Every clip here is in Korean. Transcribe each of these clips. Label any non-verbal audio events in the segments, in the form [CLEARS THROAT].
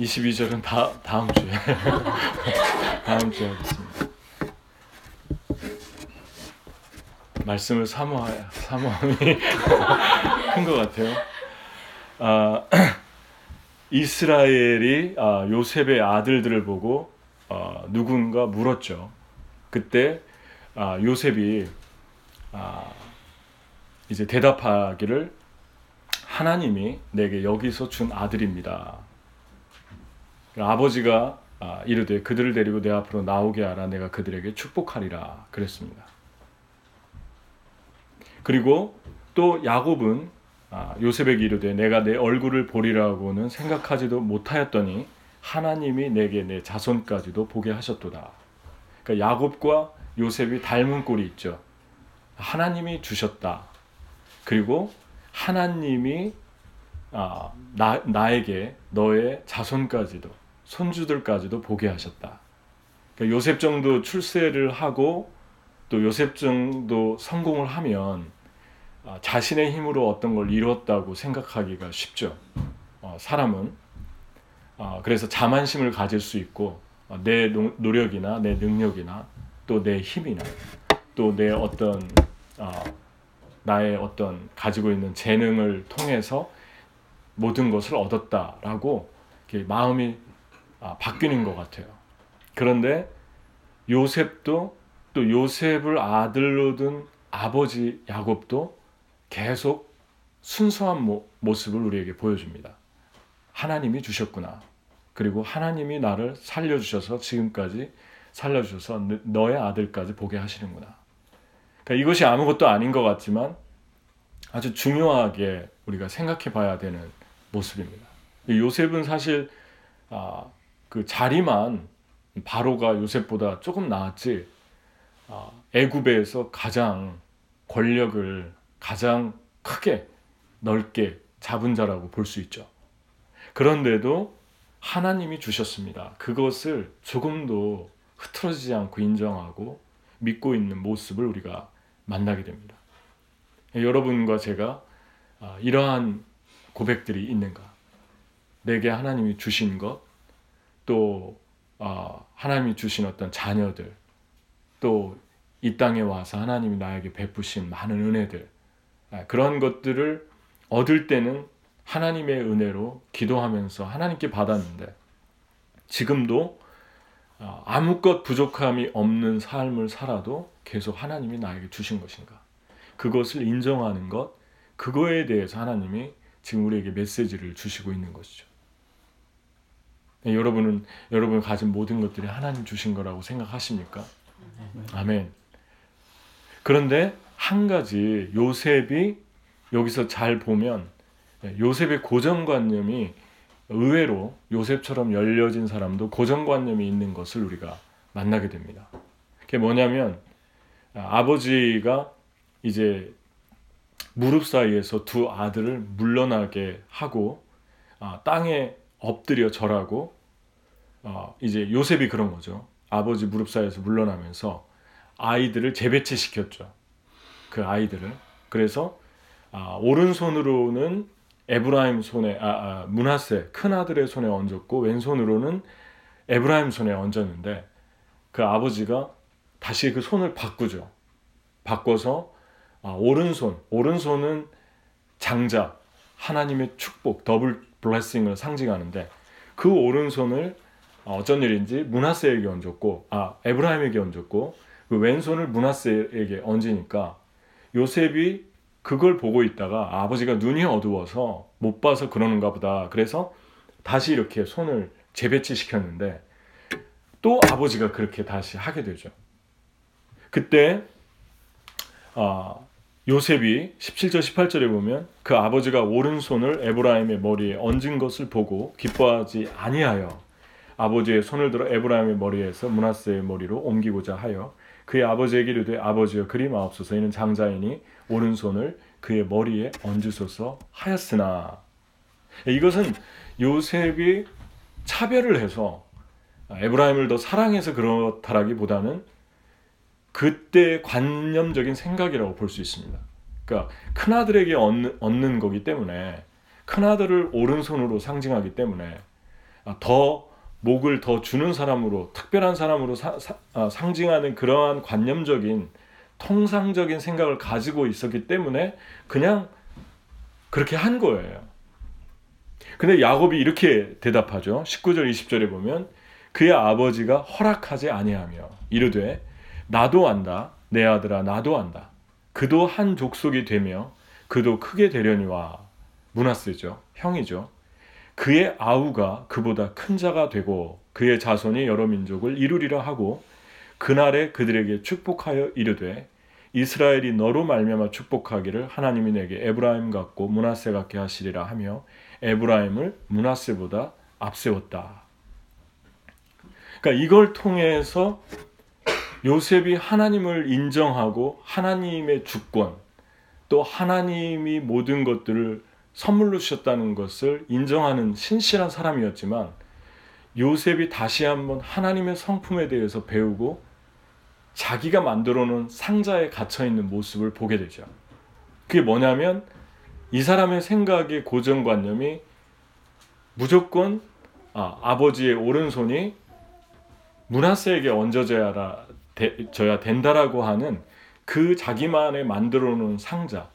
22절은 다 다음 주에 [LAUGHS] 다음 주에 하겠습니다. 말씀을 사모하 사모함이 [LAUGHS] 큰 것 같아요. 아, [CLEARS THROAT] 이스라엘이 아, 요셉의 아들들을 보고 아, 누군가 물었죠. 그때 아, 요셉이 아, 이제 대답하기를 하나님이 내게 여기서 준 아들입니다. 아버지가 아, 이르되 그들을 데리고 내 앞으로 나오게 하라 내가 그들에게 축복하리라 그랬습니다. 그리고 또 야곱은 아, 요셉에게 이르되 내가 내 얼굴을 보리라고는 생각하지도 못하였더니 하나님이 내게 내 자손까지도 보게 하셨도다. 그러니까 야곱과 요셉이 닮은 꼴이 있죠. 하나님이 주셨다. 그리고 하나님이 아, 나, 나에게 너의 자손까지도 손주들까지도 보게 하셨다. 그러니까 요셉 정도 출세를 하고 또 요셉 정도 성공을 하면 아, 자신의 힘으로 어떤 걸 이뤘다고 생각하기가 쉽죠. 어, 사람은 어, 그래서 자만심을 가질 수 있고 어, 내 노 력이나 내 능력이나 또 내 힘이나 또 내 어떤 나의 어떤 가지고 있는 재능을 통해서 모든 것을 얻었다라고 마음이 아, 바뀌는 것 같아요. 그런데 요셉도 또 요셉을 아들로 둔 아버지 야곱도 계속 순수한 모, 모습을 우리에게 보여줍니다. 하나님이 주셨구나. 그리고 하나님이 나를 살려주셔서 지금까지 살려주셔서 너의 아들까지 보게 하시는구나. 그러니까 이것이 아무것도 아닌 것 같지만 아주 중요하게 우리가 생각해 봐야 되는 모습입니다. 요셉은 사실 아, 그 자리만 바로가 요셉보다 조금 나았지 아, 애굽에서 가장 권력을 가장 크게 넓게 잡은 자라고 볼 수 있죠. 그런데도 하나님이 주셨습니다. 그것을 조금도 흐트러지지 않고 인정하고 믿고 있는 모습을 우리가 만나게 됩니다. 여러분과 제가 아, 이러한 고백들이 있는가? 내게 하나님이 주신 것, 또 아, 하나님이 주신 어떤 자녀들, 또 이 땅에 와서 하나님이 나에게 베푸신 많은 은혜들, 아, 그런 것들을 얻을 때는 하나님의 은혜로 기도하면서 하나님께 받았는데 지금도 아무것 부족함이 없는 삶을 살아도 계속 하나님이 나에게 주신 것인가? 그것을 인정하는 것, 그거에 대해서 하나님이 지금 우리에게 메시지를 주시고 있는 것이죠. 네, 여러분은 여러분이 가진 모든 것들이 하나님 주신 거라고 생각하십니까? 아멘. 그런데 한 가지 요셉이 여기서 잘 보면 네, 요셉의 고정관념이 의외로 요셉처럼 열려진 사람도 고정관념이 있는 것을 우리가 만나게 됩니다. 그게 뭐냐면 아버지가 이제 무릎 사이에서 두 아들을 물러나게 하고 아, 땅에 엎드려 절하고 어, 이제 요셉이 그런 거죠. 아버지 무릎 사이에서 물러나면서 아이들을 재배치 시켰죠. 그 아이들을. 그래서 아, 오른손으로는 에브라임 손에 아, 아, 문하세 큰 아들의 손에 얹었고 왼손으로는 에브라임 손에 얹었는데 그 아버지가 다시 그 손을 바꾸죠. 바꿔서 아, 오른손 오른손은 장자 하나님의 축복 더블 블레싱을 상징하는데 그 오른손을 어, 어쩐 일인지 문하세에게 얹었고 아 에브라임에게 얹었고 그 왼손을 문하세에게 얹으니까 요셉이 그걸 보고 있다가 아버지가 눈이 어두워서 못 봐서 그러는가 보다. 그래서 다시 이렇게 손을 재배치 시켰는데 또 아버지가 그렇게 다시 하게 되죠. 그때 아, 요셉이 17절 18절에 보면 그 아버지가 오른손을 에브라임의 머리에 얹은 것을 보고 기뻐하지 아니하여 아버지의 손을 들어 에브라임의 머리에서 문하세의 머리로 옮기고자 하여 그의 아버지에게 이르되 아버지여 그리 마옵소서. 이는 장자이니 오른손을 그의 머리에 얹으소서 하였으나. 이것은 요셉이 차별을 해서 에브라임을 더 사랑해서 그렇다라기보다는 그때 관념적인 생각이라고 볼 수 있습니다. 그러니까 큰 아들에게 얻는, 얻는 거기 때문에 큰 아들을 오른손으로 상징하기 때문에 아, 더 목을 더 주는 사람으로 특별한 사람으로 사, 사, 아, 상징하는 그러한 관념적인 통상적인 생각을 가지고 있었기 때문에 그냥 그렇게 한 거예요. 근데 야곱이 이렇게 대답하죠. 19절 20절에 보면 그의 아버지가 허락하지 아니하며 이르되 나도 안다. 내 아들아 나도 안다. 그도 한 족속이 되며 그도 크게 되려니와. 문하스죠. 형이죠. 그의 아우가 그보다 큰 자가 되고 그의 자손이 여러 민족을 이루리라 하고 그날에 그들에게 축복하여 이르되 이스라엘이 너로 말미암아 축복하기를 하나님이 내게 에브라임 같고 문하세 같게 하시리라 하며 에브라임을 문하세보다 앞세웠다. 그러니까 이걸 통해서 요셉이 하나님을 인정하고 하나님의 주권 또 하나님이 모든 것들을 선물로 주셨다는 것을 인정하는 신실한 사람이었지만 요셉이 다시 한번 하나님의 성품에 대해서 배우고 자기가 만들어 놓은 상자에 갇혀 있는 모습을 보게 되죠. 그게 뭐냐면 이 사람의 생각의 고정관념이 무조건 아, 아버지의 오른손이 문하세에게 얹어져야 져야 된다라고 하는 그 자기만의 만들어 놓은 상자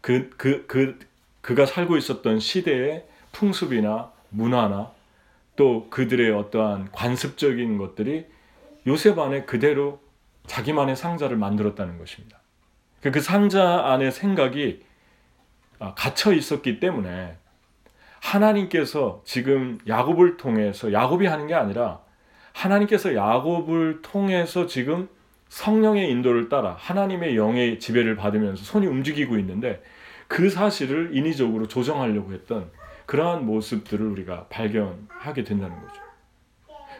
그, 그, 그, 그가 살고 있었던 시대의 풍습이나 문화나 또 그들의 어떠한 관습적인 것들이 요셉 안에 그대로 자기만의 상자를 만들었다는 것입니다. 그, 그 상자 안에 생각이 아, 갇혀 있었기 때문에 하나님께서 지금 야곱을 통해서 야곱이 하는 게 아니라 하나님께서 야곱을 통해서 지금 성령의 인도를 따라 하나님의 영의 지배를 받으면서 손이 움직이고 있는데 그 사실을 인위적으로 조정하려고 했던 그러한 모습들을 우리가 발견하게 된다는 거죠.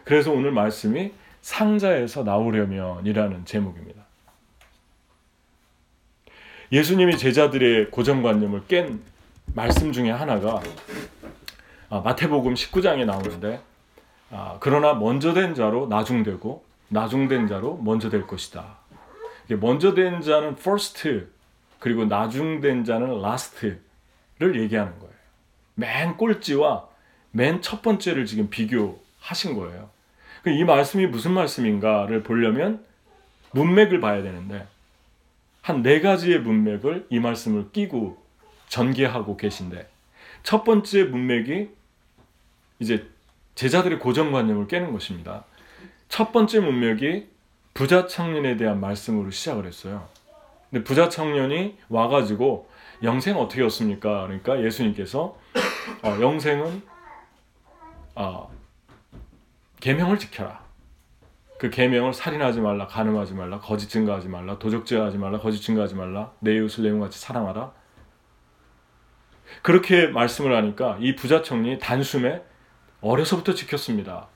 그래서 오늘 말씀이 상자에서 나오려면이라는 제목입니다. 예수님이 제자들의 고정관념을 깬 말씀 중에 하나가 아, 마태복음 19장에 나오는데 아, 그러나 먼저 된 자로 나중되고 나중된 자로 먼저 될 것이다. 먼저 된 자는 first 그리고 나중된 자는 last를 얘기하는 거예요. 맨 꼴찌와 맨 첫 번째를 지금 비교하신 거예요. 이 말씀이 무슨 말씀인가를 보려면 문맥을 봐야 되는데 한 네 가지의 문맥을 이 말씀을 끼고 전개하고 계신데 첫 번째 문맥이 이제 제자들의 고정관념을 깨는 것입니다. 첫 번째 문맥이 부자 청년에 대한 말씀으로 시작을 했어요. 근데 부자 청년이 와가지고 영생 어떻게 얻습니까? 그러니까 예수님께서 어, 영생은 어, 계명을 지켜라. 그 계명을 살인하지 말라, 간음하지 말라, 거짓 증거하지 말라, 도적죄하지 말라, 거짓 증거하지 말라, 내 이웃을 내용같이 사랑하라. 그렇게 말씀을 하니까 이 부자 청년이 단숨에 어려서부터 지켰습니다.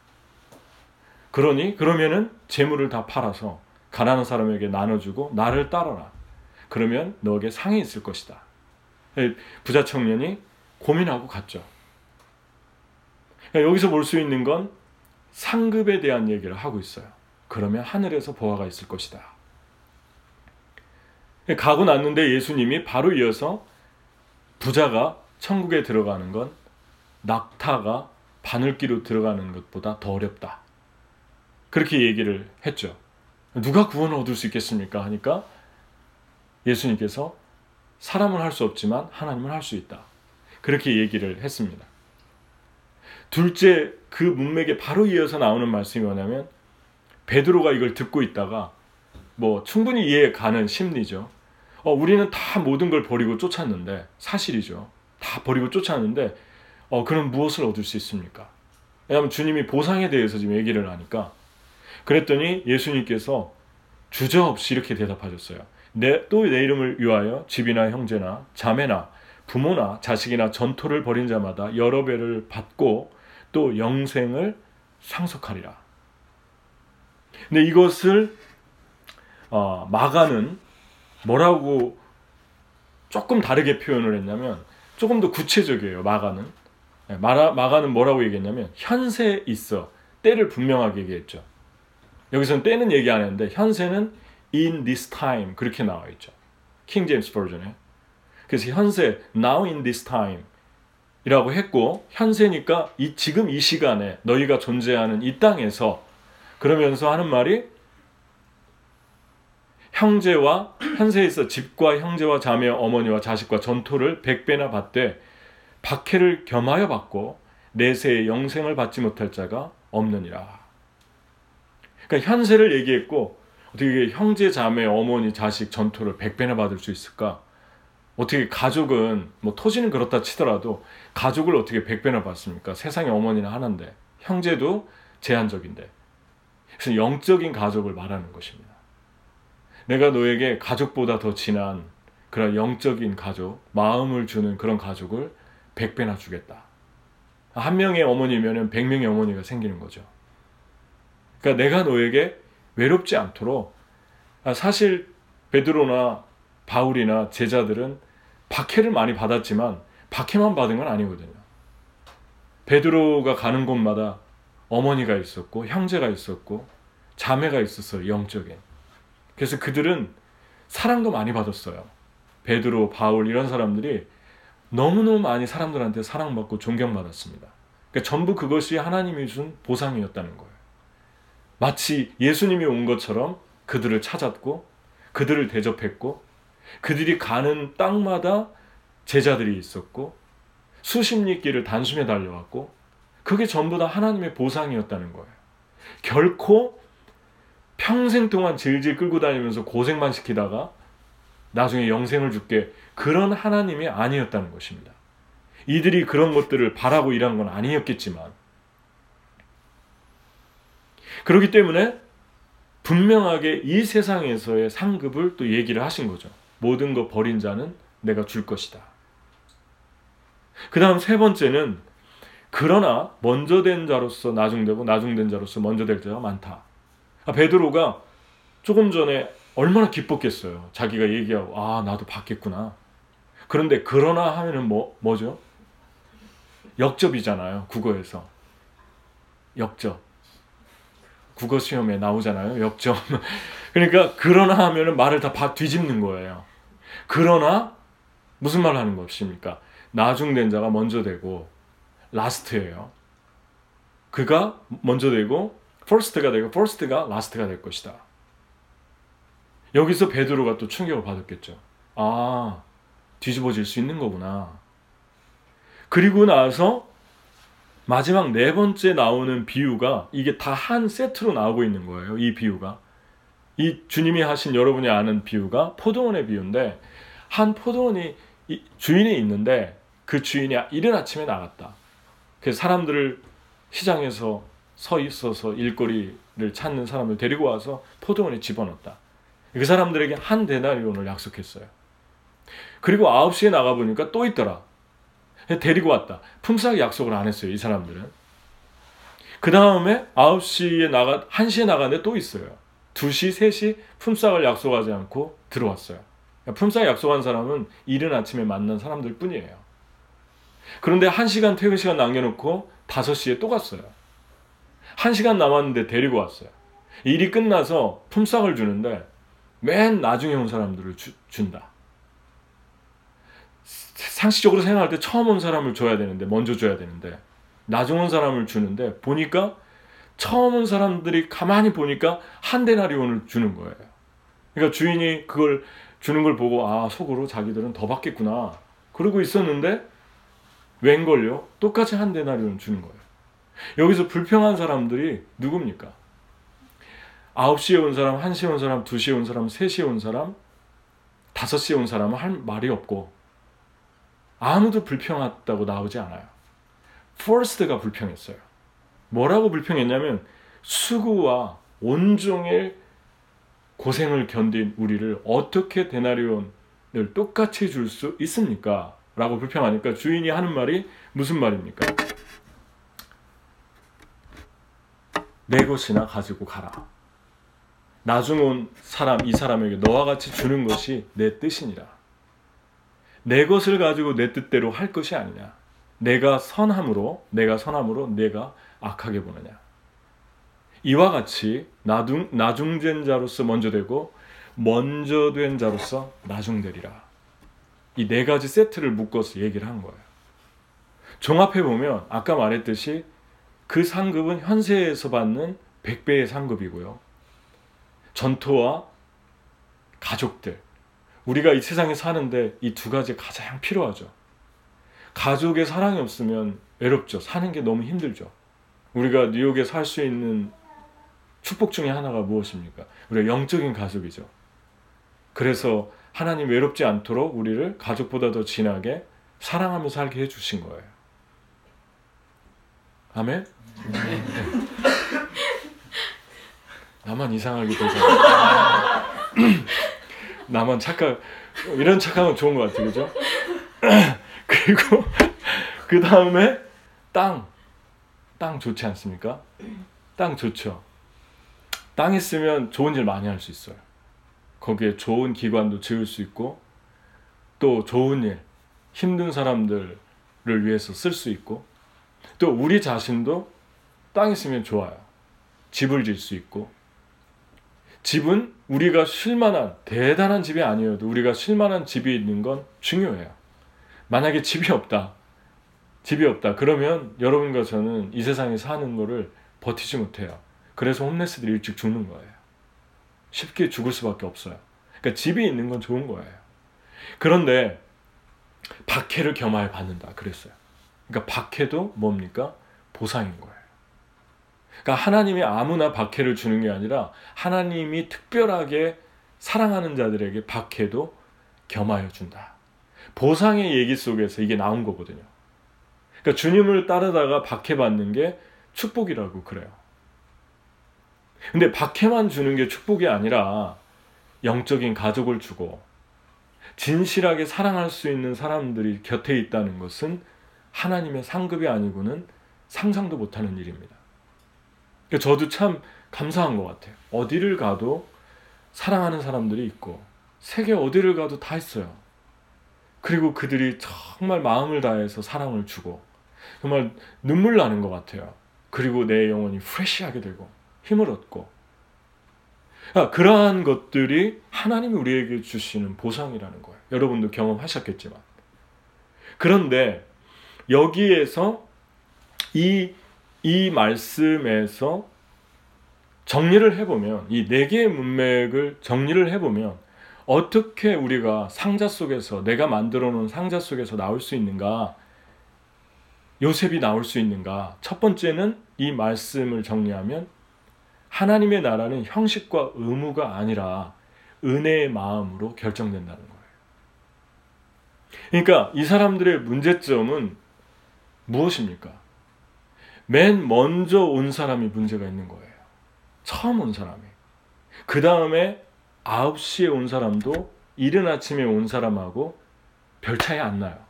그러니 그러면은 재물을 다 팔아서 가난한 사람에게 나눠주고 나를 따르라. 그러면 너에게 상이 있을 것이다. 부자 청년이 고민하고 갔죠. 여기서 볼 수 있는 건 상급에 대한 얘기를 하고 있어요. 그러면 하늘에서 보화가 있을 것이다. 가고 났는데 예수님이 바로 이어서 부자가 천국에 들어가는 건 낙타가 바늘기로 들어가는 것보다 더 어렵다. 그렇게 얘기를 했죠. 누가 구원을 얻을 수 있겠습니까? 하니까 예수님께서 사람은 할 수 없지만 하나님은 할 수 있다. 그렇게 얘기를 했습니다. 둘째 그 문맥에 바로 이어서 나오는 말씀이 뭐냐면 베드로가 이걸 듣고 있다가 뭐 충분히 이해 가는 심리죠. 어, 우리는 다 모든 걸 버리고 쫓았는데 사실이죠. 다 버리고 쫓았는데 어, 그럼 무엇을 얻을 수 있습니까? 왜냐하면 주님이 보상에 대해서 지금 얘기를 하니까 그랬더니 예수님께서 주저없이 이렇게 대답하셨어요. 내, 또 내 이름을 위하여 집이나 형제나 자매나 부모나 자식이나 전토를 벌인 자마다 여러 배를 받고 또 영생을 상속하리라. 근데 이것을 어, 마가는 뭐라고 조금 다르게 표현을 했냐면 조금 더 구체적이에요. 마가는 네, 마가, 마가는 뭐라고 얘기했냐면 현세 있어 때를 분명하게 얘기했죠. 여기서는 때는 얘기 안 했는데 현세는 in this time 그렇게 나와 있죠. 킹 제임스 버전에. 그래서 현세 now in this time 이라고 했고 현세니까 이 지금 이 시간에 너희가 존재하는 이 땅에서 그러면서 하는 말이 형제와 현세에서 집과 형제와 자매 어머니와 자식과 전토를 백배나 받되 박해를 겸하여 받고 내세의 영생을 받지 못할 자가 없느니라. 그러니까 현세를 얘기했고 어떻게 형제 자매 어머니 자식 전토를 백배나 받을 수 있을까? 어떻게 가족은 뭐 토지는 그렇다 치더라도 가족을 어떻게 백배나 받습니까? 세상에 어머니는 하나인데 형제도 제한적인데 그래서 영적인 가족을 말하는 것입니다. 내가 너에게 가족보다 더 진한 그런 영적인 가족, 마음을 주는 그런 가족을 백배나 주겠다. 한 명의 어머니면은 백 명의 어머니가 생기는 거죠. 그러니까 내가 너에게 외롭지 않도록 아, 사실 베드로나 바울이나 제자들은 박해를 많이 받았지만 박해만 받은 건 아니거든요. 베드로가 가는 곳마다 어머니가 있었고 형제가 있었고 자매가 있었어요. 영적인. 그래서 그들은 사랑도 많이 받았어요. 베드로, 바울 이런 사람들이 너무너무 많이 사람들한테 사랑받고 존경받았습니다. 그러니까 전부 그것이 하나님이 준 보상이었다는 거예요. 마치 예수님이 온 것처럼 그들을 찾았고 그들을 대접했고 그들이 가는 땅마다 제자들이 있었고 수십 리 길을 단숨에 달려왔고 그게 전부 다 하나님의 보상이었다는 거예요. 결코 평생 동안 질질 끌고 다니면서 고생만 시키다가 나중에 영생을 줄게 그런 하나님이 아니었다는 것입니다. 이들이 그런 것들을 바라고 일한 건 아니었겠지만 그렇기 때문에 분명하게 이 세상에서의 상급을 또 얘기를 하신 거죠. 모든 것 버린 자는 내가 줄 것이다. 그 다음 세 번째는 그러나 먼저 된 자로서 나중되고 나중된 자로서 먼저 될 자가 많다. 아, 베드로가 조금 전에 얼마나 기뻤겠어요. 자기가 얘기하고 아 나도 받겠구나. 그런데 그러나 하면은 뭐 뭐죠? 역접이잖아요. 국어에서 역접. 국어 시험에 나오잖아요. 역접. [LAUGHS] 그러니까 그러나 하면은 말을 다 뒤집는 거예요. 그러나 무슨 말 하는 것입니까? 나중된 자가 먼저 되고 last예요. 그가 먼저 되고 first가 되고 first가 last가 될 것이다. 여기서 베드로가 또 충격을 받았겠죠. 아, 뒤집어질 수 있는 거구나. 그리고 나서 마지막 네 번째 나오는 비유가 이게 다 한 세트로 나오고 있는 거예요. 이 비유가. 이 주님이 하신 여러분이 아는 비유가 포도원의 비유인데 한 포도원이 주인이 있는데 그 주인이 이른 아침에 나갔다. 그래서 사람들을 시장에서 서 있어서 일거리를 찾는 사람을 데리고 와서 포도원에 집어넣었다. 그 사람들에게 한 데나리온을 약속했어요. 그리고 9시에 나가보니까 또 있더라. 데리고 왔다. 품삯 약속을 안 했어요, 이 사람들은. 그 다음에 9시에 나가, 1시에 나가는데 또 있어요. 2시, 3시 품삯을 약속하지 않고 들어왔어요. 품삯 약속한 사람은 이른 아침에 만난 사람들 뿐이에요. 그런데 1시간 퇴근 시간 남겨놓고 5시에 또 갔어요. 1시간 남았는데 데리고 왔어요. 일이 끝나서 품삯을 주는데 맨 나중에 온 사람들을 주, 준다. 상식적으로 생각할 때 처음 온 사람을 줘야 되는데 먼저 줘야 되는데 나중 온 사람을 주는데 보니까 처음 온 사람들이 가만히 보니까 한 데나리온을 주는 거예요. 그러니까 주인이 그걸 주는 걸 보고 아 속으로 자기들은 더 받겠구나 그러고 있었는데 웬걸요? 똑같이 한 데나리온 주는 거예요. 여기서 불평한 사람들이 누굽니까? 9시에 온 사람, 1시에 온 사람, 2시에 온 사람, 3시에 온 사람, 5시에 온 사람은 할 말이 없고 아무도 불평했다고 나오지 않아요. first가 불평했어요. 뭐라고 불평했냐면 수고와 온종일 고생을 견딘 우리를 어떻게 데나리온을 똑같이 줄 수 있습니까? 라고 불평하니까 주인이 하는 말이 무슨 말입니까? 내 것이나 가지고 가라. 나중 온 사람, 이 사람에게 너와 같이 주는 것이 내 뜻이니라. 내 것을 가지고 내 뜻대로 할 것이 아니냐. 내가 선함으로, 내가 선함으로 내가 악하게 보느냐. 이와 같이 나중, 나중된 자로서 먼저 되고 먼저 된 자로서 나중되리라. 이 네 가지 세트를 묶어서 얘기를 한 거예요. 종합해 보면 아까 말했듯이 그 상급은 현세에서 받는 100배의 상급이고요. 전토와 가족들. 우리가 이 세상에 사는데 이 두 가지 가장 필요하죠. 가족의 사랑이 없으면 외롭죠. 사는 게 너무 힘들죠. 우리가 뉴욕에 살 수 있는 축복 중에 하나가 무엇입니까? 우리가 영적인 가족이죠. 그래서 하나님 외롭지 않도록 우리를 가족보다 더 진하게 사랑하며 살게 해주신 거예요. 아멘? 나만 이상하게 돼서 [LAUGHS] 나만 착각 이런 착각은 좋은 것 같아요, 그죠? [LAUGHS] 그리고 그 다음에 땅, 땅 좋지 않습니까? 땅 좋죠. 땅 있으면 좋은 일 많이 할 수 있어요. 거기에 좋은 기관도 지을 수 있고 또 좋은 일, 힘든 사람들을 위해서 쓸 수 있고 또 우리 자신도 땅 있으면 좋아요. 집을 질 수 있고 집은 우리가 쉴만한 대단한 집이 아니어도 우리가 쉴만한 집이 있는 건 중요해요. 만약에 집이 없다. 집이 없다. 그러면 여러분과 저는 이 세상에 사는 거를 버티지 못해요. 그래서 홈레스들이 일찍 죽는 거예요. 쉽게 죽을 수밖에 없어요. 그러니까 집이 있는 건 좋은 거예요. 그런데 박해를 겸하여 받는다. 그랬어요. 그러니까 박해도 뭡니까? 보상인 거예요. 그러니까 하나님이 아무나 박해를 주는 게 아니라 하나님이 특별하게 사랑하는 자들에게 박해도 겸하여 준다. 보상의 얘기 속에서 이게 나온 거거든요. 그러니까 주님을 따르다가 박해받는 게 축복이라고 그래요. 근데 박해만 주는 게 축복이 아니라 영적인 가족을 주고 진실하게 사랑할 수 있는 사람들이 곁에 있다는 것은 하나님의 상급이 아니고는 상상도 못하는 일입니다. 그러니까 저도 참 감사한 것 같아요. 어디를 가도 사랑하는 사람들이 있고 세계 어디를 가도 다 있어요. 그리고 그들이 정말 마음을 다해서 사랑을 주고 정말 눈물 나는 것 같아요. 그리고 내 영혼이 프레시하게 되고 힘을 얻고 아, 그러한 것들이 하나님이 우리에게 주시는 보상이라는 거예요. 여러분도 경험하셨겠지만. 그런데 여기에서 이, 이 말씀에서 정리를 해보면, 이 네 개의 문맥을 정리를 해보면, 어떻게 우리가 상자 속에서, 내가 만들어 놓은 상자 속에서 나올 수 있는가, 요셉이 나올 수 있는가. 첫 번째는 이 말씀을 정리하면 하나님의 나라는 형식과 의무가 아니라 은혜의 마음으로 결정된다는 거예요. 그러니까 이 사람들의 문제점은 무엇입니까? 맨 먼저 온 사람이 문제가 있는 거예요. 처음 온 사람이. 그 다음에 9시에 온 사람도 이른 아침에 온 사람하고 별 차이 안 나요.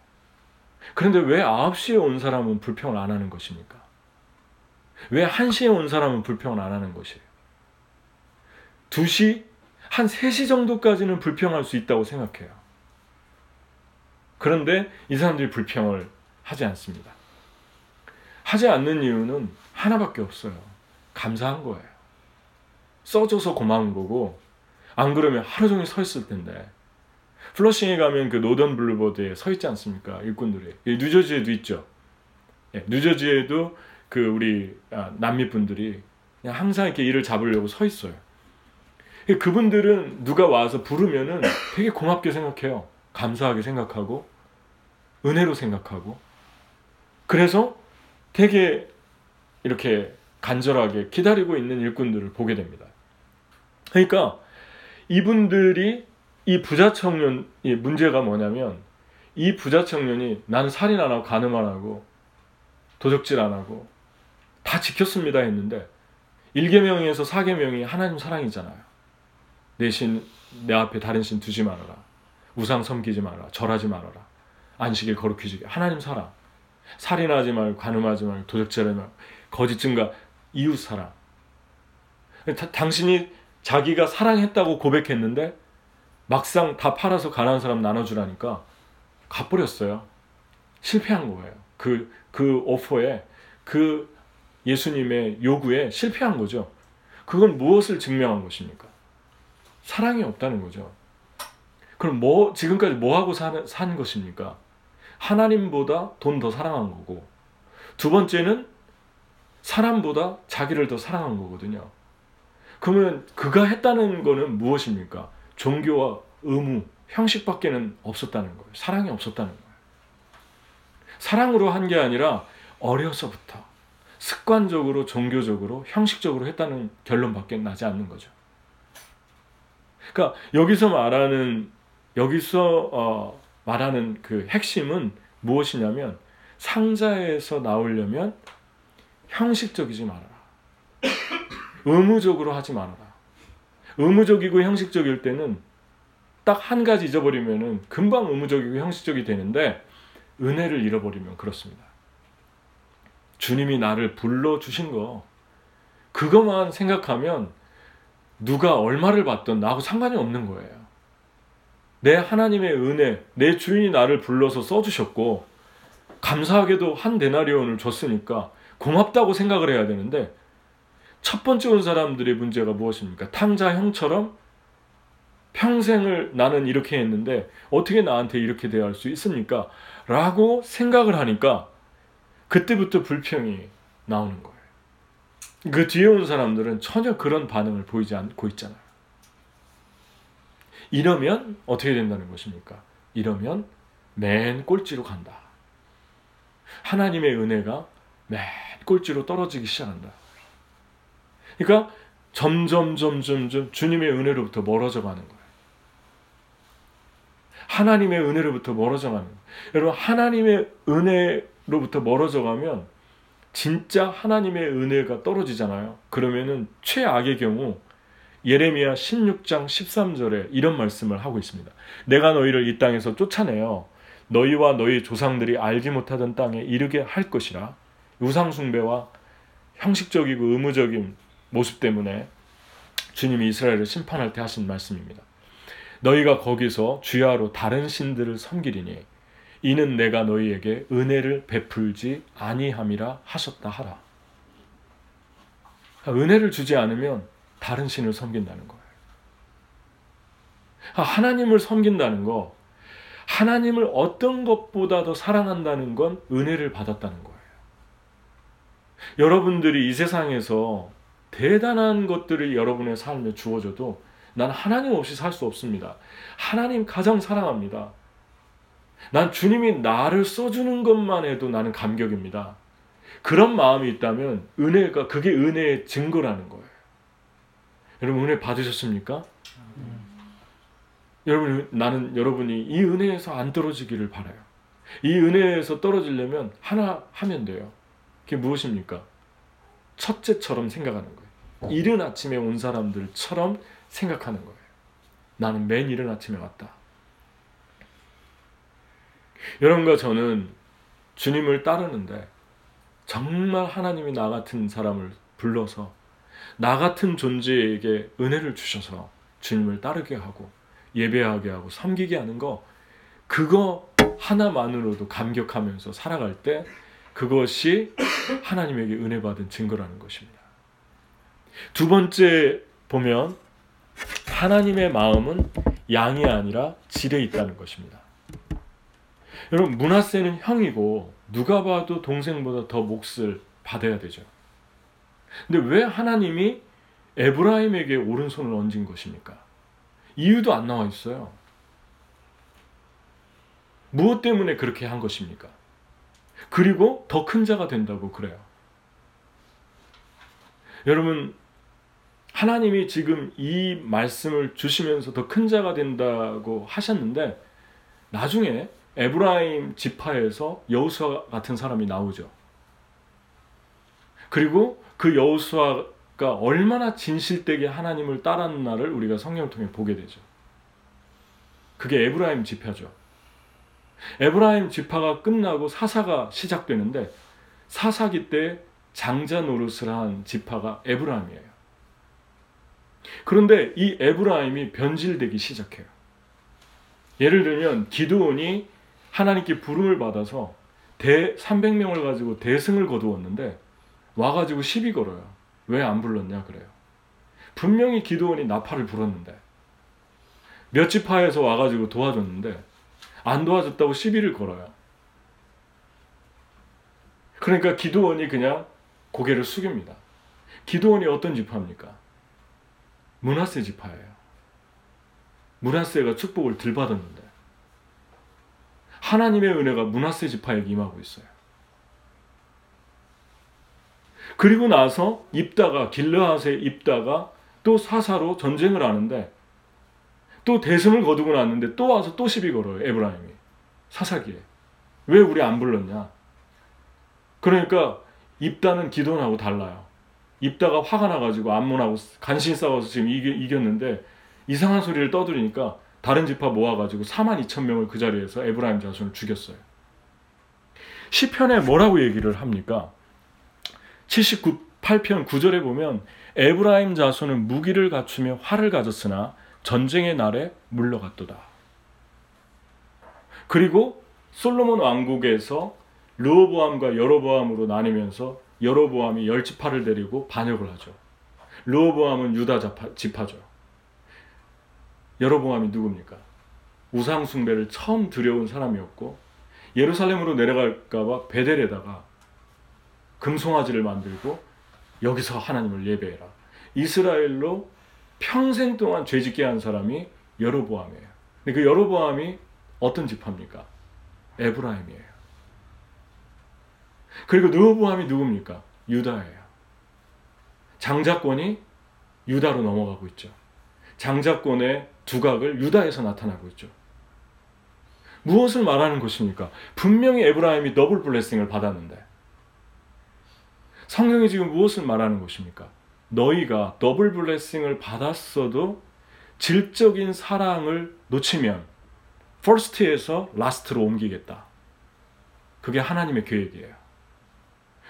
그런데 왜 9시에 온 사람은 불평을 안 하는 것입니까? 왜 1시에 온 사람은 불평을 안 하는 것이에요? 2시, 한 3시 정도까지는 불평할 수 있다고 생각해요. 그런데 이 사람들이 불평을 하지 않습니다. 하지 않는 이유는 하나밖에 없어요. 감사한 거예요. 써줘서 고마운 거고, 안 그러면 하루 종일 서 있을 텐데. 플러싱에 가면 그 노던 블루버드에 서 있지 않습니까? 일꾼들이. 뉴저지에도 있죠. 예, 뉴저지에도 그 우리 아, 남미 분들이 항상 이렇게 일을 잡으려고 서 있어요. 그분들은 누가 와서 부르면은 되게 고맙게 생각해요. 감사하게 생각하고 은혜로 생각하고 그래서 되게 이렇게 간절하게 기다리고 있는 일꾼들을 보게 됩니다. 그러니까 이분들이 이 부자 청년 이 문제가 뭐냐면 이 부자 청년이 나는 살인 안 하고 간음 안 하고 도적질 안 하고 다 지켰습니다 했는데 1계명에서 4계명이 하나님 사랑이잖아요. 내 신, 내 앞에 다른 신 두지 말아라. 우상 섬기지 말아라. 절하지 말아라. 안식일 거룩히 지게. 하나님 사랑. 살인하지 말고, 간음하지 말고, 도적질하지 말고, 거짓 증가, 이웃 사랑. 다, 당신이 자기가 사랑했다고 고백했는데 막상 다 팔아서 가난한 사람 나눠주라니까 갚버렸어요. 실패한 거예요. 그, 그 오퍼에 그 예수님의 요구에 실패한 거죠. 그건 무엇을 증명한 것입니까? 사랑이 없다는 거죠. 그럼 뭐 지금까지 뭐 하고 사는 산 것입니까? 하나님보다 돈 더 사랑한 거고 두 번째는 사람보다 자기를 더 사랑한 거거든요. 그러면 그가 했다는 거는 무엇입니까? 종교와 의무, 형식밖에는 없었다는 거예요. 사랑이 없었다는 거예요. 사랑으로 한 게 아니라 어려서부터 습관적으로 종교적으로 형식적으로 했다는 결론밖에 나지 않는 거죠. 그러니까 여기서 말하는 여기서 어, 말하는 그 핵심은 무엇이냐면 상자에서 나오려면 형식적이지 말아라. 의무적으로 하지 말아라. 의무적이고 형식적일 때는 딱 한 가지 잊어버리면은 금방 의무적이고 형식적이 되는데 은혜를 잃어버리면 그렇습니다. 주님이 나를 불러 주신 거 그것만 생각하면 누가 얼마를 받던 나하고 상관이 없는 거예요. 내 하나님의 은혜, 내 주인이 나를 불러서 써주셨고 감사하게도 한 데나리온을 줬으니까 고맙다고 생각을 해야 되는데 첫 번째 온 사람들의 문제가 무엇입니까? 탕자 형처럼 평생을 나는 이렇게 했는데 어떻게 나한테 이렇게 대할 수 있습니까? 라고 생각을 하니까 그때부터 불평이 나오는 거예요. 그 뒤에 온 사람들은 전혀 그런 반응을 보이지 않고 있잖아요. 이러면 어떻게 된다는 것입니까? 이러면 맨 꼴찌로 간다. 하나님의 은혜가 맨 꼴찌로 떨어지기 시작한다. 그러니까 점점 점점 점 주님의 은혜로부터 멀어져 가는 거예요. 하나님의 은혜로부터 멀어져 가는 거예요. 여러분 하나님의 은혜로부터 멀어져 가면 진짜 하나님의 은혜가 떨어지잖아요. 그러면은 최악의 경우 예레미야 16장 13절에 이런 말씀을 하고 있습니다. 내가 너희를 이 땅에서 쫓아내어 너희와 너희 조상들이 알지 못하던 땅에 이르게 할 것이라 우상 숭배와 형식적이고 의무적인 모습 때문에 주님이 이스라엘을 심판할 때 하신 말씀입니다. 너희가 거기서 주야로 다른 신들을 섬기리니 이는 내가 너희에게 은혜를 베풀지 아니함이라 하셨다 하라. 은혜를 주지 않으면 다른 신을 섬긴다는 거예요. 하나님을 섬긴다는 거, 하나님을 어떤 것보다 더 사랑한다는 건 은혜를 받았다는 거예요. 여러분들이 이 세상에서 대단한 것들을 여러분의 삶에 주어져도 난 하나님 없이 살 수 없습니다. 하나님 가장 사랑합니다. 난 주님이 나를 써주는 것만 해도 나는 감격입니다. 그런 마음이 있다면 은혜가 그게 은혜의 증거라는 거예요. 여러분 은혜 받으셨습니까? 음. 여러분 나는 여러분이 이 은혜에서 안 떨어지기를 바라요. 이 은혜에서 떨어지려면 하나 하면 돼요. 그게 무엇입니까? 첫째처럼 생각하는 거예요. 이른 아침에 온 사람들처럼 생각하는 거예요. 나는 맨 이른 아침에 왔다. 여러분과 저는 주님을 따르는데 정말 하나님이 나 같은 사람을 불러서 나 같은 존재에게 은혜를 주셔서 주님을 따르게 하고 예배하게 하고 섬기게 하는 거 그거 하나만으로도 감격하면서 살아갈 때 그것이 하나님에게 은혜 받은 증거라는 것입니다. 두 번째 보면 하나님의 마음은 양이 아니라 질에 있다는 것입니다. 여러분 문하세는 형이고 누가 봐도 동생보다 더 몫을 받아야 되죠. 근데 왜 하나님이 에브라임에게 오른손을 얹은 것입니까? 이유도 안 나와 있어요. 무엇 때문에 그렇게 한 것입니까? 그리고 더 큰 자가 된다고 그래요. 여러분, 하나님이 지금 이 말씀을 주시면서 더 큰 자가 된다고 하셨는데, 나중에 에브라임 지파에서 여우수아 같은 사람이 나오죠. 그리고 그 여우수아가 얼마나 진실되게 하나님을 따랐나를 우리가 성경을 통해 보게 되죠. 그게 에브라임 지파죠. 에브라임 지파가 끝나고 사사가 시작되는데 사사기 때 장자 노릇을 한 지파가 에브라임이에요. 그런데 이 에브라임이 변질되기 시작해요. 예를 들면 기드온이 하나님께 부름을 받아서 대 300명을 가지고 대승을 거두었는데 와가지고 시비 걸어요. 왜 안 불렀냐 그래요. 분명히 기도원이 나팔을 불었는데 몇 지파에서 와가지고 도와줬는데 안 도와줬다고 시비를 걸어요. 그러니까 기도원이 그냥 고개를 숙입니다. 기도원이 어떤 지파입니까? 문하세 지파예요. 문하세가 축복을 들 받았는데 하나님의 은혜가 문하세 지파에게 임하고 있어요. 그리고 나서 입다가 길르앗에 입다가 또 사사로 전쟁을 하는데 또 대승을 거두고 났는데 또 와서 또 시비 걸어요 에브라임이 사사기에 왜 우리 안 불렀냐 그러니까 입다는 기도원하고 달라요 입다가 화가 나가지고 암몬하고 간신 싸워서 지금 이겼는데 이상한 소리를 떠들으니까 다른 지파 모아가지고 4만 2천 명을 그 자리에서 에브라임 자손을 죽였어요. 시편에 뭐라고 얘기를 합니까? 78편 9절에 보면 에브라임 자손은 무기를 갖추며 활을 가졌으나 전쟁의 날에 물러갔도다. 그리고 솔로몬 왕국에서 르호보암과 여로보암으로 나뉘면서 여로보암이 열 지파를 데리고 반역을 하죠. 르호보암은 유다 지파죠. 여로보암이 누굽니까? 우상 숭배를 처음 들여온 사람이었고 예루살렘으로 내려갈까봐 베델에다가 금송아지를 만들고 여기서 하나님을 예배해라. 이스라엘로 평생 동안 죄짓게 한 사람이 여로보암이에요. 그 여로보암이 어떤 지파입니까? 에브라임이에요. 그리고 느호보암이 누굽니까? 유다예요. 장자권이 유다로 넘어가고 있죠. 장자권의 두각을 유다에서 나타나고 있죠. 무엇을 말하는 것입니까? 분명히 에브라임이 double blessing을 받았는데 성경이 지금 무엇을 말하는 것입니까? 너희가 double blessing을 받았어도 질적인 사랑을 놓치면 first에서 last로 옮기겠다. 그게 하나님의 계획이에요.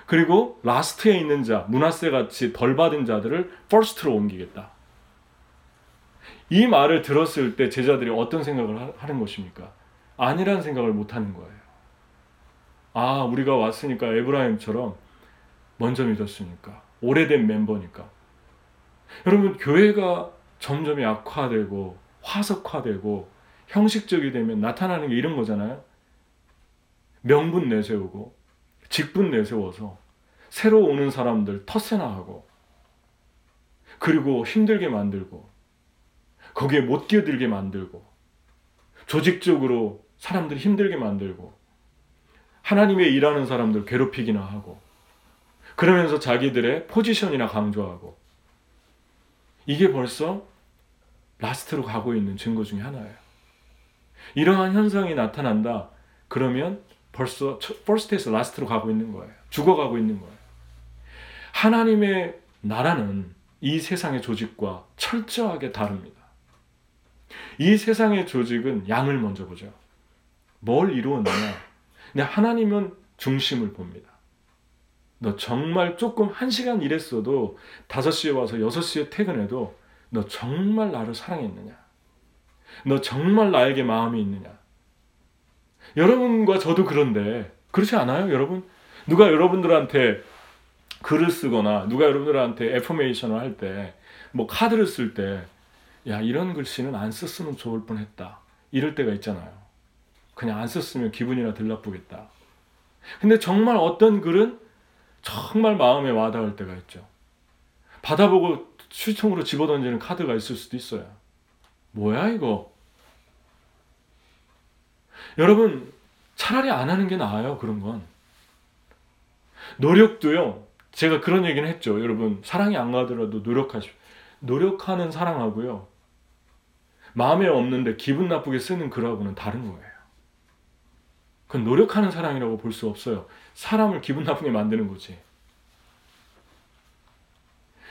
그리고 last에 있는 자, 므낫세 같이 덜 받은 자들을 first로 옮기겠다. 이 말을 들었을 때 제자들이 어떤 생각을 하는 것입니까? 아니란 생각을 못 하는 거예요. 아, 우리가 왔으니까 에브라임처럼 먼저 믿었으니까. 오래된 멤버니까. 여러분, 교회가 점점 약화되고 화석화되고 형식적이 되면 나타나는 게 이런 거잖아요. 명분 내세우고 직분 내세워서 새로 오는 사람들 텃세나 하고 그리고 힘들게 만들고 거기에 못 끼어들게 만들고 조직적으로 사람들이 힘들게 만들고 하나님의 일하는 사람들 괴롭히기나 하고 그러면서 자기들의 포지션이나 강조하고 이게 벌써 라스트로 가고 있는 증거 중에 하나예요. 이러한 현상이 나타난다. 그러면 벌써 first에서 last로 가고 있는 거예요. 죽어가고 있는 거예요. 하나님의 나라는 이 세상의 조직과 철저하게 다릅니다. 이 세상의 조직은 양을 먼저 보죠. 뭘 이루었느냐. 근데 하나님은 중심을 봅니다. 너 정말 조금 한 시간 일했어도 5시에 와서 6시에 퇴근해도 너 정말 나를 사랑했느냐? 너 정말 나에게 마음이 있느냐? 여러분과 저도 그런데 그렇지 않아요, 여러분? 누가 여러분들한테 글을 쓰거나 누가 여러분들한테 애포메이션을 할 때 뭐 카드를 쓸 때 야, 이런 글씨는 안 썼으면 좋을 뻔했다. 이럴 때가 있잖아요. 그냥 안 썼으면 기분이나 덜 나쁘겠다. 근데 정말 어떤 글은 정말 마음에 와닿을 때가 있죠. 받아보고 수통으로 집어던지는 카드가 있을 수도 있어요. 뭐야 이거? 여러분 차라리 안 하는 게 나아요 그런 건. 노력도요. 제가 그런 얘기는 했죠. 여러분 사랑이 안 가더라도 노력하십시오. 노력하는 사랑하고요. 마음에 없는데 기분 나쁘게 쓰는 글하고는 다른 거예요. 그건 노력하는 사랑이라고 볼 수 없어요. 사람을 기분 나쁘게 만드는 거지.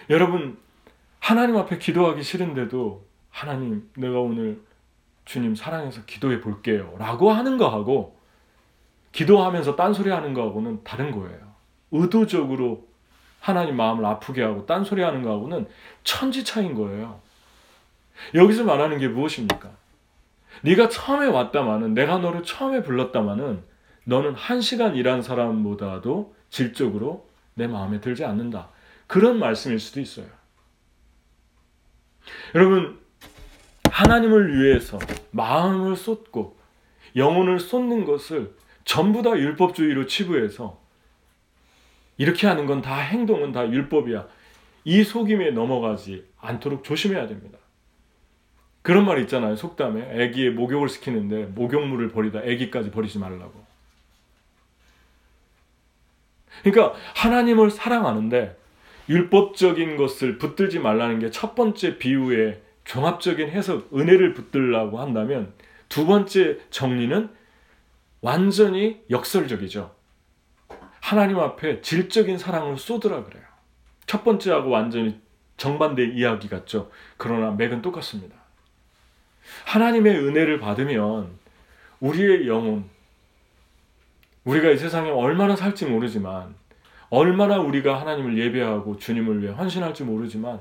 여러분, 하나님 앞에 기도하기 싫은데도 하나님, 내가 오늘 주님 사랑해서 기도해 볼게요. 라고 하는 거하고 기도하면서 딴소리 하는 거하고는 다른 거예요. 의도적으로 하나님 마음을 아프게 하고 딴소리 하는 거하고는 천지 차인 거예요. 여기서 말하는 게 무엇입니까? 네가 처음에 왔다마는 내가 너를 처음에 불렀다마는 너는 한 시간 일한 사람보다도 질적으로 내 마음에 들지 않는다. 그런 말씀일 수도 있어요. 여러분 하나님을 위해서 마음을 쏟고 영혼을 쏟는 것을 전부 다 율법주의로 치부해서 이렇게 하는 건 다 행동은 다 율법이야. 이 속임에 넘어가지 않도록 조심해야 됩니다. 그런 말 있잖아요. 속담에 아기의 목욕을 시키는데 목욕물을 버리다 아기까지 버리지 말라고. 그러니까 하나님을 사랑하는데 율법적인 것을 붙들지 말라는 게 첫 번째 비유의 종합적인 해석, 은혜를 붙들라고 한다면 두 번째 정리는 완전히 역설적이죠. 하나님 앞에 질적인 사랑을 쏟으라 그래요. 첫 번째하고 완전히 정반대 이야기 같죠. 그러나 맥은 똑같습니다. 하나님의 은혜를 받으면 우리의 영혼, 우리가 이 세상에 얼마나 살지 모르지만, 얼마나 우리가 하나님을 예배하고 주님을 위해 헌신할지 모르지만,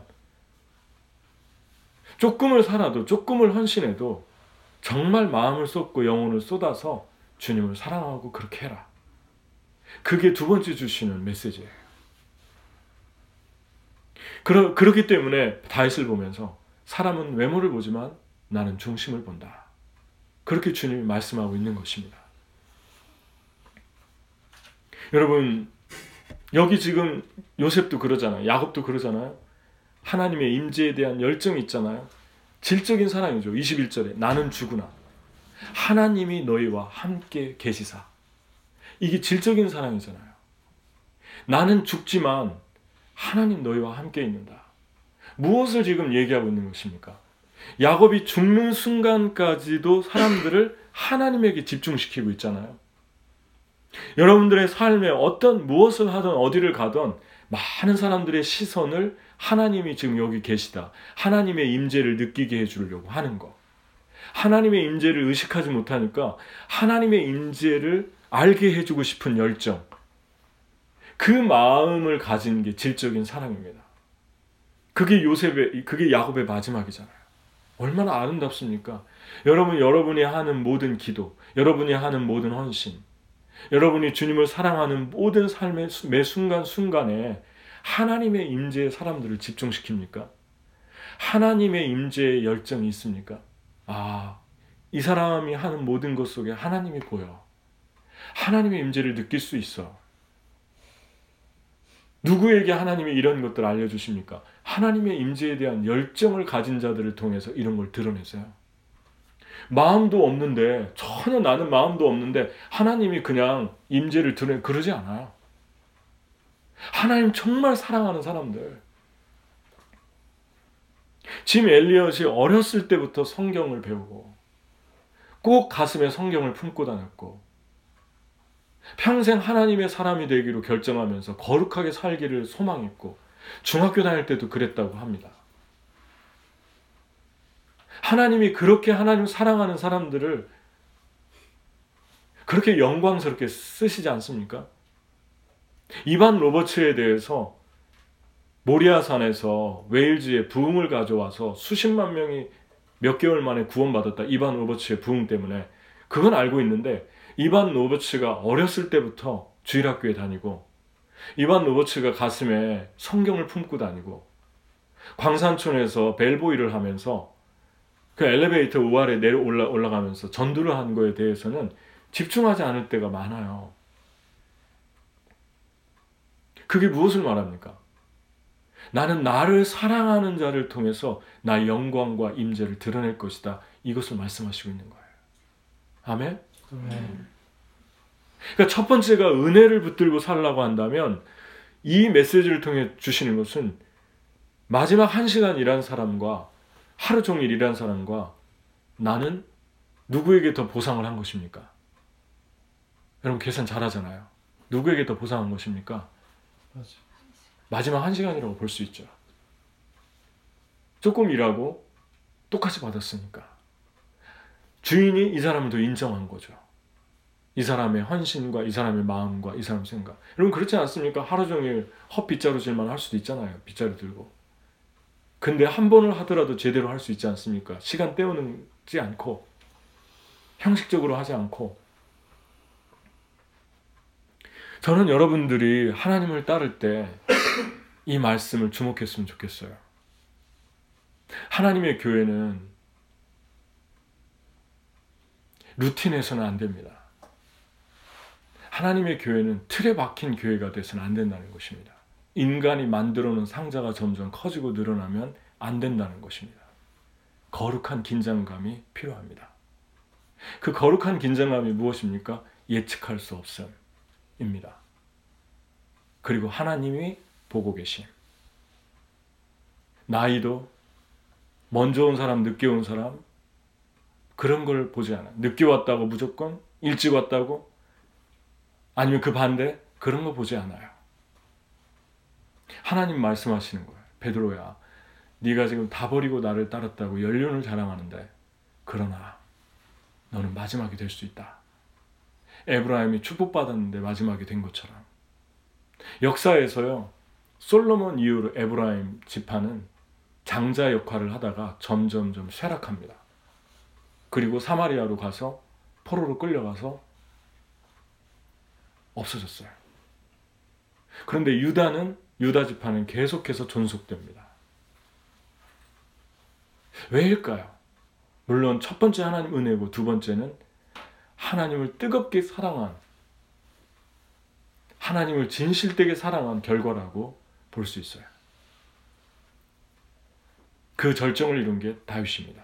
조금을 살아도, 조금을 헌신해도 정말 마음을 쏟고 영혼을 쏟아서 주님을 사랑하고 그렇게 해라. 그게 두 번째 주시는 메시지예요. 그러, 그렇기 때문에 다윗을 보면서 사람은 외모를 보지만 나는 중심을 본다. 그렇게 주님이 말씀하고 있는 것입니다. 여러분, 여기 지금 요셉도 그러잖아요. 야곱도 그러잖아요. 하나님의 임재에 대한 열정이 있잖아요. 질적인 사랑이죠. 21절에 나는 죽으나 하나님이 너희와 함께 계시사. 이게 질적인 사랑이잖아요. 나는 죽지만 하나님 너희와 함께 있는다. 무엇을 지금 얘기하고 있는 것입니까? 야곱이 죽는 순간까지도 사람들을 하나님에게 집중시키고 있잖아요. 여러분들의 삶에 어떤 무엇을 하든 어디를 가든 많은 사람들의 시선을 하나님이 지금 여기 계시다. 하나님의 임재를 느끼게 해 주려고 하는 것. 하나님의 임재를 의식하지 못하니까 하나님의 임재를 알게 해 주고 싶은 열정. 그 마음을 가진 게 질적인 사랑입니다. 그게 요셉의 그게 야곱의 마지막이잖아요. 얼마나 아름답습니까? 여러분 여러분이 하는 모든 기도, 여러분이 하는 모든 헌신, 여러분이 주님을 사랑하는 모든 삶의 매 순간 순간에 하나님의 임재에 사람들을 집중시킵니까? 하나님의 임재에 열정이 있습니까? 아, 이 사람이 하는 모든 것 속에 하나님이 보여. 하나님의 임재를 느낄 수 있어. 누구에게 하나님이 이런 것들을 알려주십니까? 하나님의 임재에 대한 열정을 가진 자들을 통해서 이런 걸 드러내세요. 마음도 없는데 전혀 나는 마음도 없는데 하나님이 그냥 임재를 드러내 그러지 않아요. 하나님 정말 사랑하는 사람들. 짐 엘리엇이 어렸을 때부터 성경을 배우고 꼭 가슴에 성경을 품고 다녔고 평생 하나님의 사람이 되기로 결정하면서 거룩하게 살기를 소망했고 중학교 다닐 때도 그랬다고 합니다. 하나님이 그렇게 하나님 사랑하는 사람들을 그렇게 영광스럽게 쓰시지 않습니까? 이반 로버츠에 대해서 모리아산에서 웨일즈에 부흥을 가져와서 수십만 명이 몇 개월 만에 구원받았다. 이반 로버츠의 부흥 때문에. 그건 알고 있는데 이반 로버츠가 어렸을 때부터 주일학교에 다니고 이반 로버츠가 가슴에 성경을 품고 다니고 광산촌에서 벨보이를 하면서 그 엘리베이터 우아래 내려 올라, 올라가면서 전두를 한 거에 대해서는 집중하지 않을 때가 많아요. 그게 무엇을 말합니까? 나는 나를 사랑하는 자를 통해서 나 영광과 임재를 드러낼 것이다. 이것을 말씀하시고 있는 거예요. 아멘. 그러니까 첫 번째가 은혜를 붙들고 살라고 한다면 이 메시지를 통해 주시는 것은 마지막 한 시간 일한 사람과 하루 종일 일한 사람과 나는 누구에게 더 보상을 한 것입니까? 여러분 계산 잘하잖아요. 누구에게 더 보상한 것입니까? 마지막 한 시간이라고 볼 수 있죠. 조금 일하고 똑같이 받았으니까. 주인이 이 사람을 더 인정한 거죠. 이 사람의 헌신과 이 사람의 마음과 이 사람 생각. 여러분 그렇지 않습니까? 하루 종일 헛빗자루질만 할 수도 있잖아요. 빗자루 들고. 근데 한 번을 하더라도 제대로 할 수 있지 않습니까? 시간 때우지 않고 형식적으로 하지 않고 저는 여러분들이 하나님을 따를 때 이 말씀을 주목했으면 좋겠어요. 하나님의 교회는 루틴에서는 안 됩니다. 하나님의 교회는 틀에 박힌 교회가 돼서는 안 된다는 것입니다. 인간이 만들어 놓은 상자가 점점 커지고 늘어나면 안 된다는 것입니다. 거룩한 긴장감이 필요합니다. 그 거룩한 긴장감이 무엇입니까? 예측할 수 없음입니다. 그리고 하나님이 보고 계심. 나이도 먼저 온 사람, 늦게 온 사람 그런 걸 보지 않아. 늦게 왔다고 무조건 일찍 왔다고 아니면 그 반대 그런 거 보지 않아요. 하나님 말씀하시는 거예요. 베드로야, 네가 지금 다 버리고 나를 따랐다고 연륜을 자랑하는데 그러나 너는 마지막이 될 수 있다. 에브라임이 축복받았는데 마지막이 된 것처럼 역사에서요 솔로몬 이후로 에브라임 지파는 장자 역할을 하다가 점점점 쇠락합니다. 그리고 사마리아로 가서 포로로 끌려가서 없어졌어요. 그런데 유다는 유다 지파는 계속해서 존속됩니다. 왜일까요? 물론 첫 번째 하나님 은혜고 두 번째는 하나님을 뜨겁게 사랑한 하나님을 진실되게 사랑한 결과라고 볼 수 있어요. 그 절정을 이룬 게 다윗입니다.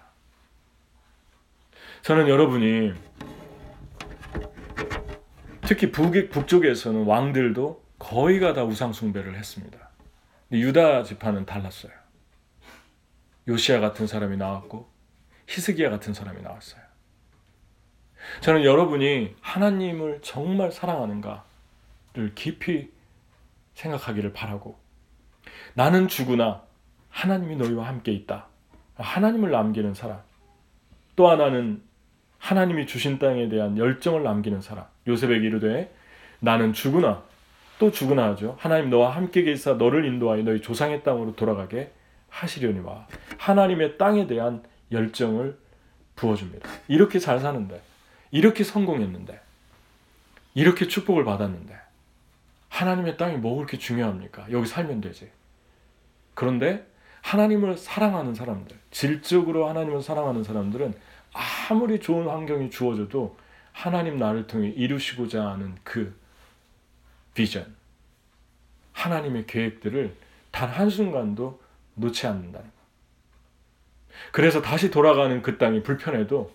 저는 여러분이 특히 북, 북쪽에서는 왕들도 거의가 다 우상 숭배를 했습니다. 유다 지파는 달랐어요. 요시아 같은 사람이 나왔고 히스기야 같은 사람이 나왔어요. 저는 여러분이 하나님을 정말 사랑하는가를 깊이 생각하기를 바라고 나는 죽으나 하나님이 너희와 함께 있다. 하나님을 남기는 사람. 또 하나는 하나님이 주신 땅에 대한 열정을 남기는 사람. 요셉에게 이르되 나는 죽으나 또 죽으나 하죠. 하나님 너와 함께 계사 너를 인도하여 너희 조상의 땅으로 돌아가게 하시려니와 하나님의 땅에 대한 열정을 부어줍니다. 이렇게 잘 사는데, 이렇게 성공했는데, 이렇게 축복을 받았는데, 하나님의 땅이 뭐 그렇게 중요합니까? 여기 살면 되지. 그런데 하나님을 사랑하는 사람들, 질적으로 하나님을 사랑하는 사람들은 아무리 좋은 환경이 주어져도 하나님 나를 통해 이루시고자 하는 그 비전, 하나님의 계획들을 단 한순간도 놓지 않는다는 것. 그래서 다시 돌아가는 그 땅이 불편해도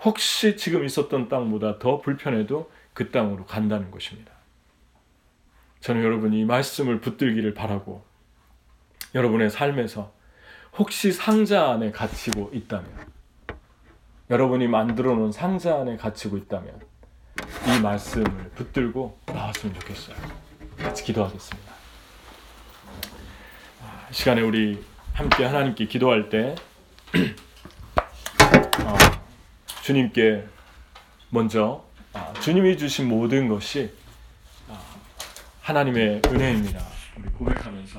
혹시 지금 있었던 땅보다 더 불편해도 그 땅으로 간다는 것입니다. 저는 여러분이 이 말씀을 붙들기를 바라고 여러분의 삶에서 혹시 상자 안에 갇히고 있다면 여러분이 만들어 놓은 상자 안에 갇히고 있다면 이 말씀을 붙들고 나왔으면 좋겠어요. 같이 기도하겠습니다. 이 시간에 우리 함께 하나님께 기도할 때 [CLEARS THROAT] 어, 주님께 먼저 아, 주님이 주신 모든 것이 아, 하나님의 은혜입니다. 우리 고백하면서